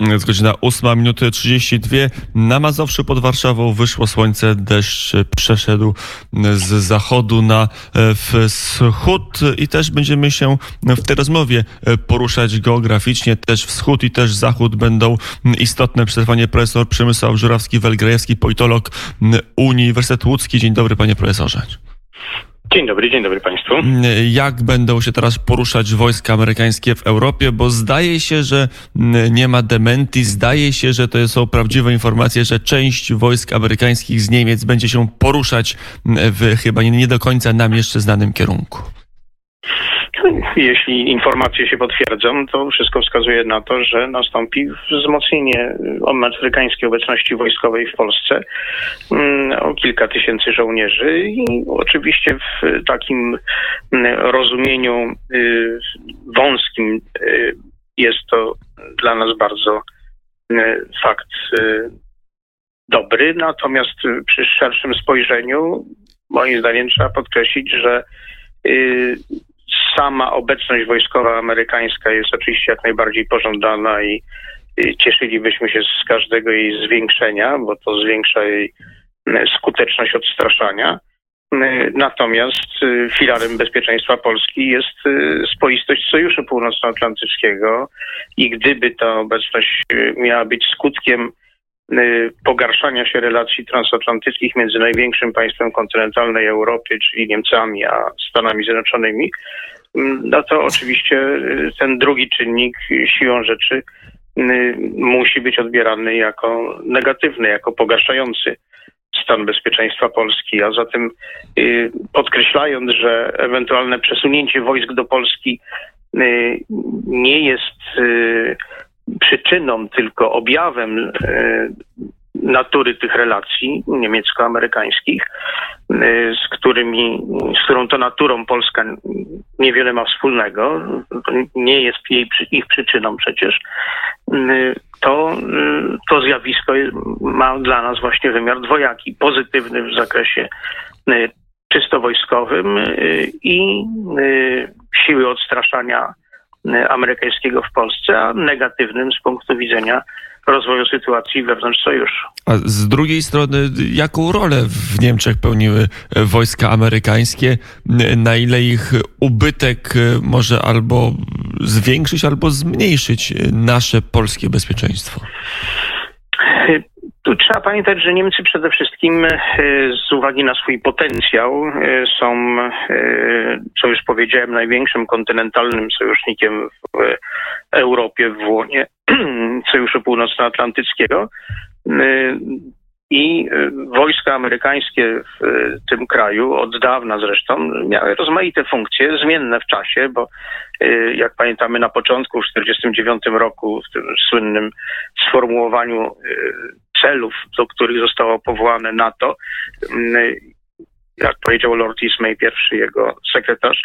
Jest godzina 8 minuty 32. Na Mazowszu pod Warszawą wyszło słońce, deszcz przeszedł z zachodu na wschód i też będziemy się w tej rozmowie poruszać geograficznie. Też wschód i też zachód będą istotne. Przerwanie profesor Przemysław Żurawski-Welgrajewski, politolog Uniwersytet Łódzki. Dzień dobry panie profesorze. Dzień dobry, dzień dobry Państwu. Jak będą się teraz poruszać wojska amerykańskie w Europie? Bo zdaje się, że nie ma dementi, zdaje się, że to są prawdziwe informacje, że część wojsk amerykańskich z Niemiec będzie się poruszać w chyba nie do końca nam jeszcze znanym kierunku. Jeśli informacje się potwierdzą, to wszystko wskazuje na to, że nastąpi wzmocnienie amerykańskiej obecności wojskowej w Polsce mm, o kilka tysięcy żołnierzy i oczywiście w takim mm, rozumieniu y, wąskim y, jest to dla nas bardzo y, fakt dobry, natomiast przy szerszym spojrzeniu moim zdaniem trzeba podkreślić, że sama obecność wojskowa amerykańska jest oczywiście jak najbardziej pożądana i cieszylibyśmy się z każdego jej zwiększenia, bo to zwiększa jej skuteczność odstraszania. Natomiast filarem bezpieczeństwa Polski jest spoistość Sojuszu Północnoatlantyckiego i gdyby ta obecność miała być skutkiem Y, pogarszania się relacji transatlantyckich między największym państwem kontynentalnej Europy, czyli Niemcami, a Stanami Zjednoczonymi, mm, no to oczywiście y, ten drugi czynnik siłą rzeczy y, musi być odbierany jako negatywny, jako pogarszający stan bezpieczeństwa Polski, a zatem podkreślając, że ewentualne przesunięcie wojsk do Polski nie jest przyczyną, tylko objawem e, natury tych relacji niemiecko-amerykańskich, e, z którymi, z którą to naturą Polska niewiele ma wspólnego, nie jest jej, ich przyczyną przecież, e, to, to zjawisko ma dla nas właśnie wymiar dwojaki, pozytywny w zakresie czysto wojskowym i siły odstraszania E, amerykańskiego w Polsce, a negatywnym z punktu widzenia rozwoju sytuacji wewnątrz sojuszu. A z drugiej strony, jaką rolę w Niemczech pełniły wojska amerykańskie? Na ile ich ubytek może albo zwiększyć, albo zmniejszyć nasze polskie bezpieczeństwo? Tu trzeba pamiętać, że Niemcy przede wszystkim e, z uwagi na swój potencjał e, są, e, co już powiedziałem, największym kontynentalnym sojusznikiem w Europie w łonie Sojuszu Północnoatlantyckiego. I wojska amerykańskie w tym kraju od dawna zresztą miały rozmaite funkcje, zmienne w czasie, bo jak pamiętamy na początku, w 1949 roku, w tym słynnym sformułowaniu celów, do których zostało powołane NATO, jak powiedział Lord Ismay, pierwszy jego sekretarz,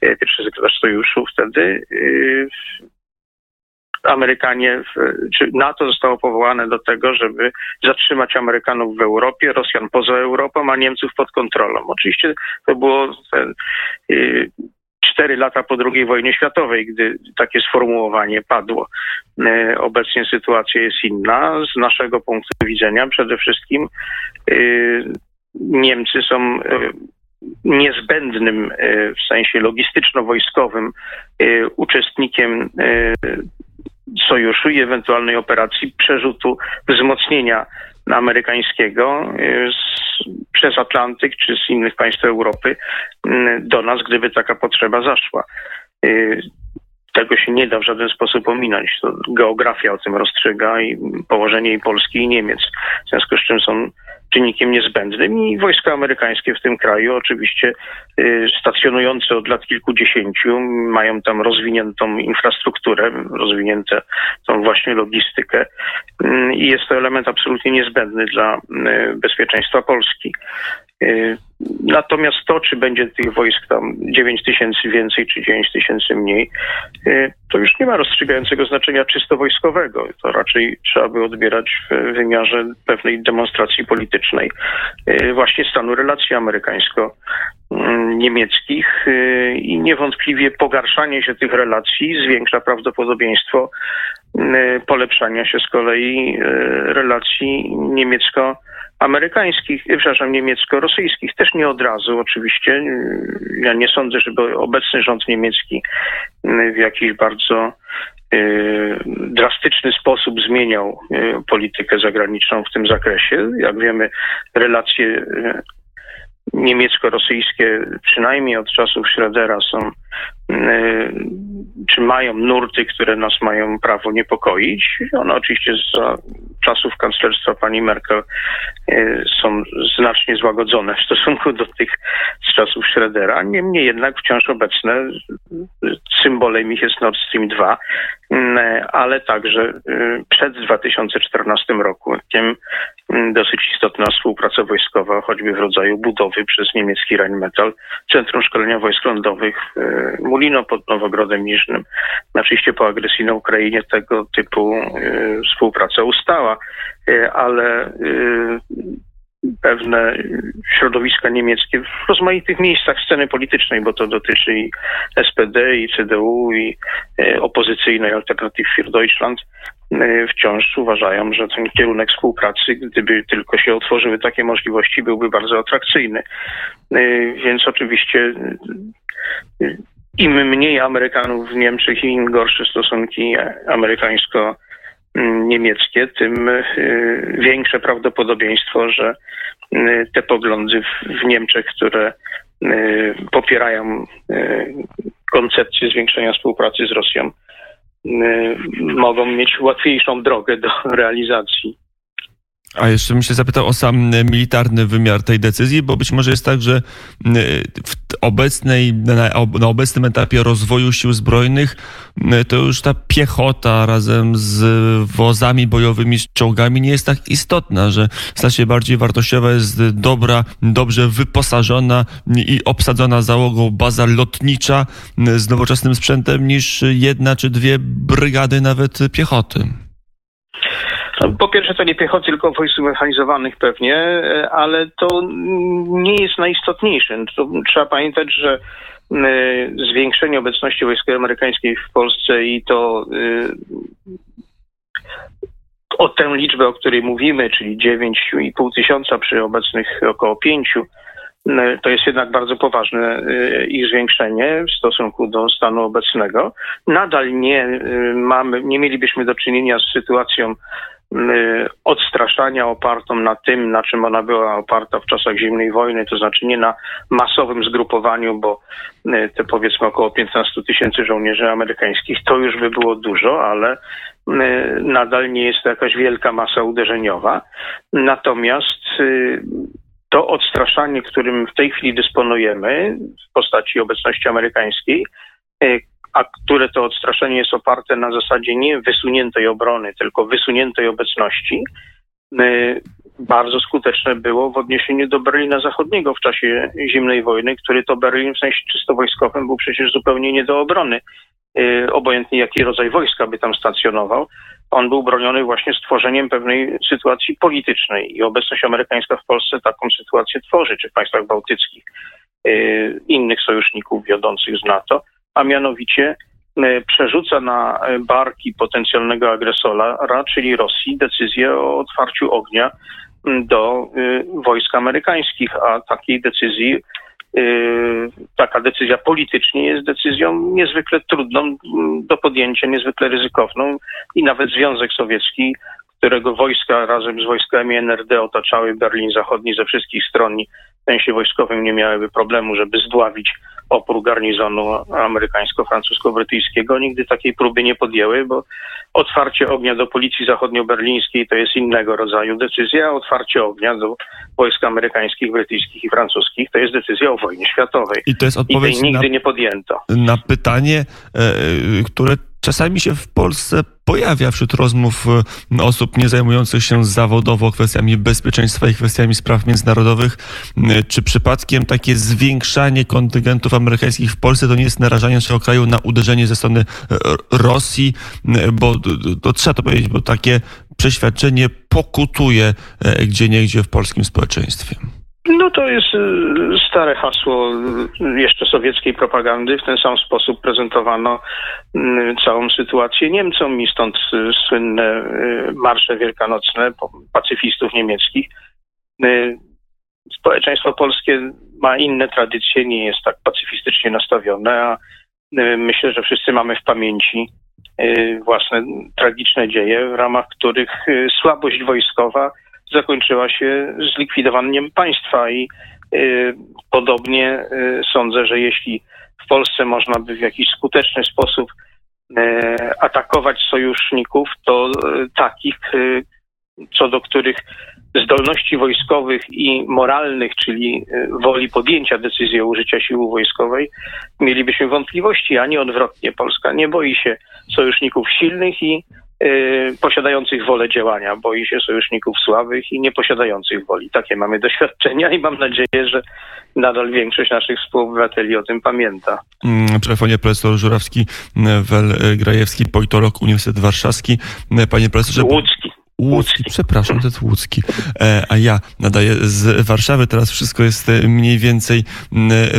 pierwszy sekretarz sojuszu wtedy, Amerykanie, czy NATO zostało powołane do tego, żeby zatrzymać Amerykanów w Europie, Rosjan poza Europą, a Niemców pod kontrolą. Oczywiście to było ten, y, cztery lata po II wojnie światowej, gdy takie sformułowanie padło. Y, obecnie sytuacja jest inna. Z naszego punktu widzenia przede wszystkim y, Niemcy są niezbędnym w sensie logistyczno-wojskowym uczestnikiem sojuszu i ewentualnej operacji przerzutu wzmocnienia amerykańskiego y, z, przez Atlantyk czy z innych państw Europy y, do nas, gdyby taka potrzeba zaszła. Y, tego się nie da w żaden sposób ominąć. To geografia o tym rozstrzyga i położenie i Polski i Niemiec. W związku z czym są czynnikiem niezbędnym i wojska amerykańskie w tym kraju oczywiście y, stacjonujące od lat kilkudziesięciu mają tam rozwiniętą infrastrukturę, rozwiniętą tą właśnie logistykę y, i jest to element absolutnie niezbędny dla y, bezpieczeństwa Polski. Natomiast to, czy będzie tych wojsk tam 9 tysięcy więcej, czy 9 tysięcy mniej, to już nie ma rozstrzygającego znaczenia czysto wojskowego. To raczej trzeba by odbierać w wymiarze pewnej demonstracji politycznej y, właśnie stanu relacji amerykańsko-niemieckich y, i niewątpliwie pogarszanie się tych relacji zwiększa prawdopodobieństwo polepszania się z kolei relacji niemiecko- amerykańskich, przepraszam, niemiecko-rosyjskich. Też nie od razu oczywiście. Ja nie sądzę, żeby obecny rząd niemiecki w jakiś bardzo drastyczny sposób zmieniał politykę zagraniczną w tym zakresie. Jak wiemy, relacje niemiecko-rosyjskie, przynajmniej od czasów Schrödera, są czy mają nurty, które nas mają prawo niepokoić. One oczywiście za czasów kanclerstwa pani Merkel e, są znacznie złagodzone w stosunku do tych z czasów Schrödera. Niemniej jednak wciąż obecne symbolem ich jest Nord Stream 2, ale także e, przed 2014 rokiem dosyć istotna współpraca wojskowa, choćby w rodzaju budowy przez niemiecki Rheinmetall Centrum Szkolenia Wojsk Lądowych e, Mulino pod Nowogrodem Niżnym. Oczywiście po agresji na Ukrainie tego typu współpraca ustała, ale pewne środowiska niemieckie w rozmaitych miejscach sceny politycznej, bo to dotyczy i SPD, i CDU, i e, opozycyjnej Alternative für Deutschland, e, wciąż uważają, że ten kierunek współpracy, gdyby tylko się otworzyły takie możliwości, byłby bardzo atrakcyjny. E, więc oczywiście im mniej Amerykanów w Niemczech, im gorsze stosunki amerykańsko niemieckie, tym większe prawdopodobieństwo, że te poglądy w Niemczech, które popierają koncepcję zwiększenia współpracy z Rosją, mogą mieć łatwiejszą drogę do realizacji. A jeszcze bym się zapytał o sam e, militarny wymiar tej decyzji, bo być może jest tak, że e, w obecnej, na obecnym etapie rozwoju sił zbrojnych e, to już ta piechota razem z wozami bojowymi, z czołgami nie jest tak istotna, że w sensie bardziej wartościowa jest dobra, dobrze wyposażona i obsadzona załogą baza lotnicza z nowoczesnym sprzętem niż jedna czy dwie brygady nawet piechoty. No, po pierwsze, to nie piechoty, tylko wojsk mechanizowanych pewnie, e, ale to nie jest najistotniejsze. To trzeba pamiętać, że e, zwiększenie obecności wojskowej amerykańskiej w Polsce i to e, o tę liczbę, o której mówimy, czyli 9,5 tysiąca przy obecnych około 5, to jest jednak bardzo poważne ich zwiększenie w stosunku do stanu obecnego. Nadal nie mamy, nie mielibyśmy do czynienia z sytuacją odstraszania opartą na tym, na czym ona była oparta w czasach zimnej wojny, to znaczy nie na masowym zgrupowaniu, bo y, te powiedzmy około 15 tysięcy żołnierzy amerykańskich to już by było dużo, ale y, nadal nie jest to jakaś wielka masa uderzeniowa. Natomiast to odstraszanie, którym w tej chwili dysponujemy w postaci obecności amerykańskiej, a które to odstraszenie jest oparte na zasadzie nie wysuniętej obrony, tylko wysuniętej obecności, y, bardzo skuteczne było w odniesieniu do Berlina Zachodniego w czasie zimnej wojny, który to Berlin w sensie czysto wojskowym był przecież zupełnie nie do obrony. Y, obojętnie jaki rodzaj wojska by tam stacjonował, on był broniony właśnie stworzeniem pewnej sytuacji politycznej i obecność amerykańska w Polsce taką sytuację tworzy, czy w państwach bałtyckich, y, innych sojuszników wiodących z NATO a mianowicie e, przerzuca na e, barki potencjalnego agresora, czyli Rosji, decyzję o otwarciu ognia do e, wojsk amerykańskich, a takiej decyzji, taka decyzja politycznie jest decyzją niezwykle trudną do podjęcia, niezwykle ryzykowną i nawet Związek Sowiecki, którego wojska razem z wojskami NRD otaczały Berlin Zachodni ze wszystkich stron w sensie wojskowym nie miałyby problemu, żeby zdławić opór garnizonu amerykańsko-francusko-brytyjskiego. Nigdy takiej próby nie podjęły, bo otwarcie ognia do policji zachodnioberlińskiej to jest innego rodzaju decyzja, a otwarcie ognia do wojsk amerykańskich, brytyjskich i francuskich to jest decyzja o wojnie światowej. I to jest odpowiedź I tej nigdy na, nie podjęto. Na pytanie, e, które czasami się w Polsce pojawia wśród rozmów e, osób nie zajmujących się zawodowo kwestiami bezpieczeństwa i kwestiami spraw międzynarodowych. E, czy przypadkiem takie zwiększanie kontyngentów amerykańskich w Polsce to nie jest narażanie naszego kraju na uderzenie ze strony e, Rosji? Bo to trzeba to powiedzieć, bo takie przeświadczenie pokutuje gdzie niegdzie w polskim społeczeństwie. No to jest y, stare hasło y, jeszcze sowieckiej propagandy. W ten sam sposób prezentowano y, całą sytuację Niemcom i stąd słynne marsze wielkanocne pacyfistów niemieckich. Społeczeństwo polskie ma inne tradycje, nie jest tak pacyfistycznie nastawione, a myślę, że wszyscy mamy w pamięci własne tragiczne dzieje, w ramach których słabość wojskowa zakończyła się zlikwidowaniem państwa i y, podobnie y, sądzę, że jeśli w Polsce można by w jakiś skuteczny sposób y, atakować sojuszników, to takich, co do których zdolności wojskowych i moralnych, czyli woli podjęcia decyzji o użyciu siły wojskowej, mielibyśmy wątpliwości, a nie odwrotnie. Polska nie boi się sojuszników silnych i posiadających wolę działania, boi się sojuszników słabych i nieposiadających woli. Takie mamy doświadczenia i mam nadzieję, że nadal większość naszych współobywateli o tym pamięta. Mm, w telefonie profesor Żurawski, Wel-Grajewski, politolog Uniwersytet Warszawski. Panie profesorze... Łódzki. Łódzki, przepraszam, to jest Łódzki. E, a ja nadaję z Warszawy. Teraz wszystko jest mniej więcej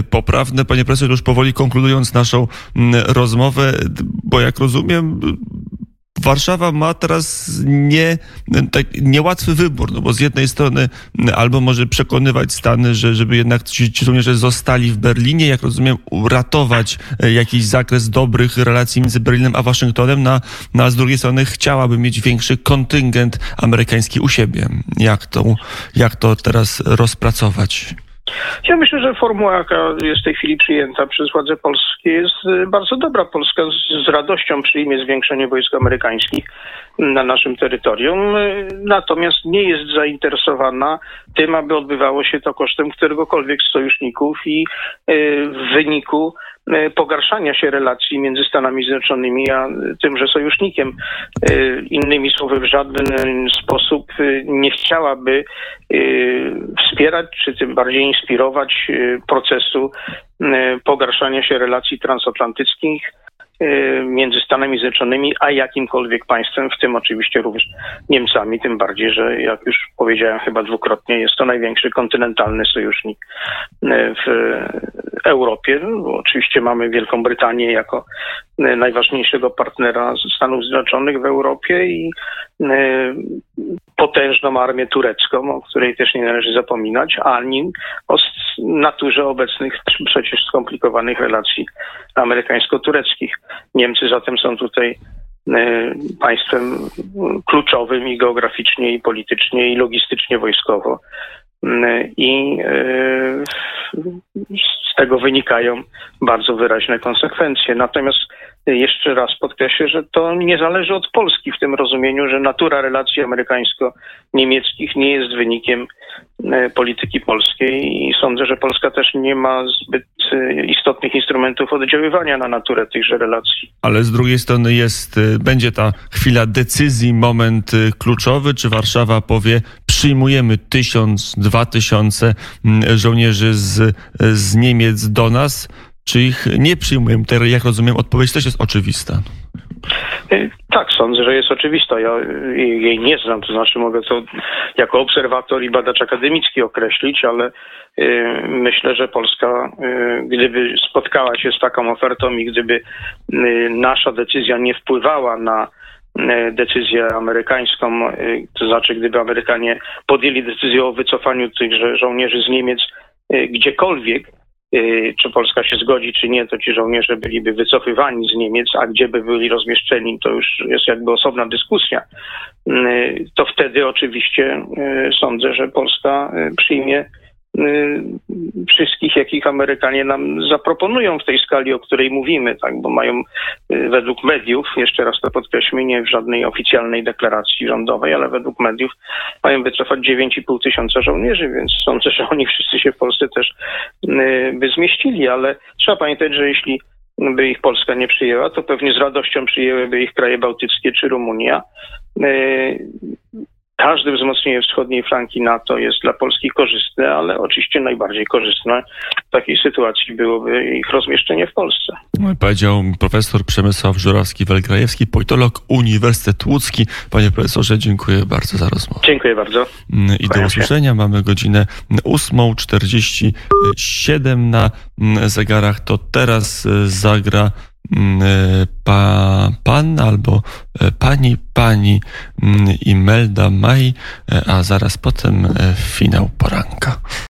poprawne. Panie profesorze, już powoli konkludując naszą rozmowę, bo jak rozumiem, Warszawa ma teraz nie, tak, niełatwy wybór, no bo z jednej strony albo może przekonywać Stany, że, żeby jednak ci, ci żołnierze zostali w Berlinie, jak rozumiem, uratować e, jakiś zakres dobrych relacji między Berlinem a Waszyngtonem, na, no, a z drugiej strony chciałaby mieć większy kontyngent amerykański u siebie. Jak to, jak to teraz rozpracować? Ja myślę, że formuła, jaka jest w tej chwili przyjęta przez władze polskie jest y, bardzo dobra. Polska z, z radością przyjmie zwiększenie wojsk amerykańskich na naszym terytorium, y, natomiast nie jest zainteresowana tym, aby odbywało się to kosztem któregokolwiek z sojuszników i y, w wyniku E, pogarszania się relacji między Stanami Zjednoczonymi a tymże sojusznikiem. Innymi słowy, w żaden sposób nie chciałaby wspierać, czy tym bardziej inspirować procesu pogarszania się relacji transatlantyckich Y, między Stanami Zjednoczonymi a jakimkolwiek państwem, w tym oczywiście również Niemcami, tym bardziej, że jak już powiedziałem chyba dwukrotnie, jest to największy kontynentalny sojusznik y, w Europie. Bo oczywiście mamy Wielką Brytanię jako y, najważniejszego partnera Stanów Zjednoczonych w Europie i potężną armię turecką, o której też nie należy zapominać, ani o naturze obecnych przecież skomplikowanych relacji amerykańsko-tureckich. Niemcy zatem są tutaj e, państwem kluczowym i geograficznie, i politycznie, i logistycznie, wojskowo. I e, z tego wynikają bardzo wyraźne konsekwencje. Natomiast jeszcze raz podkreślę, że to nie zależy od Polski w tym rozumieniu, że natura relacji amerykańsko-niemieckich nie jest wynikiem polityki polskiej i sądzę, że Polska też nie ma zbyt e, istotnych instrumentów oddziaływania na naturę tychże relacji. Ale z drugiej strony jest, e, będzie ta chwila decyzji, moment kluczowy, czy Warszawa powie przyjmujemy tysiąc, dwa tysiące mm, żołnierzy z, z Niemiec do nas, czy ich nie przyjmujemy? Jak rozumiem, odpowiedź też jest oczywista. Y, tak, sądzę, że jest oczywista. Ja jej nie znam, to znaczy mogę to jako obserwator i badacz akademicki określić, ale y, myślę, że Polska, y, gdyby spotkała się z taką ofertą i gdyby nasza decyzja nie wpływała na decyzję amerykańską, to znaczy gdyby Amerykanie podjęli decyzję o wycofaniu tych żołnierzy z Niemiec gdziekolwiek, Y, czy Polska się zgodzi, czy nie, to ci żołnierze byliby wycofywani z Niemiec, a gdzie by byli rozmieszczeni, to już jest jakby osobna dyskusja. Y, to wtedy oczywiście y, sądzę, że Polska przyjmie Y, wszystkich, jakich Amerykanie nam zaproponują w tej skali, o której mówimy, tak, bo mają y, według mediów, jeszcze raz to podkreślmy, nie w żadnej oficjalnej deklaracji rządowej, ale według mediów mają wycofać 9,5 tysiąca żołnierzy, więc sądzę, że oni wszyscy się w Polsce też y, by zmieścili, ale trzeba pamiętać, że jeśli by ich Polska nie przyjęła, to pewnie z radością przyjęłyby ich kraje bałtyckie czy Rumunia każde wzmocnienie wschodniej flanki NATO jest dla Polski korzystne, ale oczywiście najbardziej korzystne w takiej sytuacji byłoby ich rozmieszczenie w Polsce. Powiedział profesor Przemysław Żurawski-Welgrajewski, politolog Uniwersytet Łódzki. Panie profesorze, dziękuję bardzo za rozmowę. Dziękuję bardzo. Mm, I do usłyszenia. Mamy godzinę 8.47 na mm, zegarach. To teraz y, zagra pa, pan albo y, pani, pani Imelda Maj, a zaraz potem finał poranka.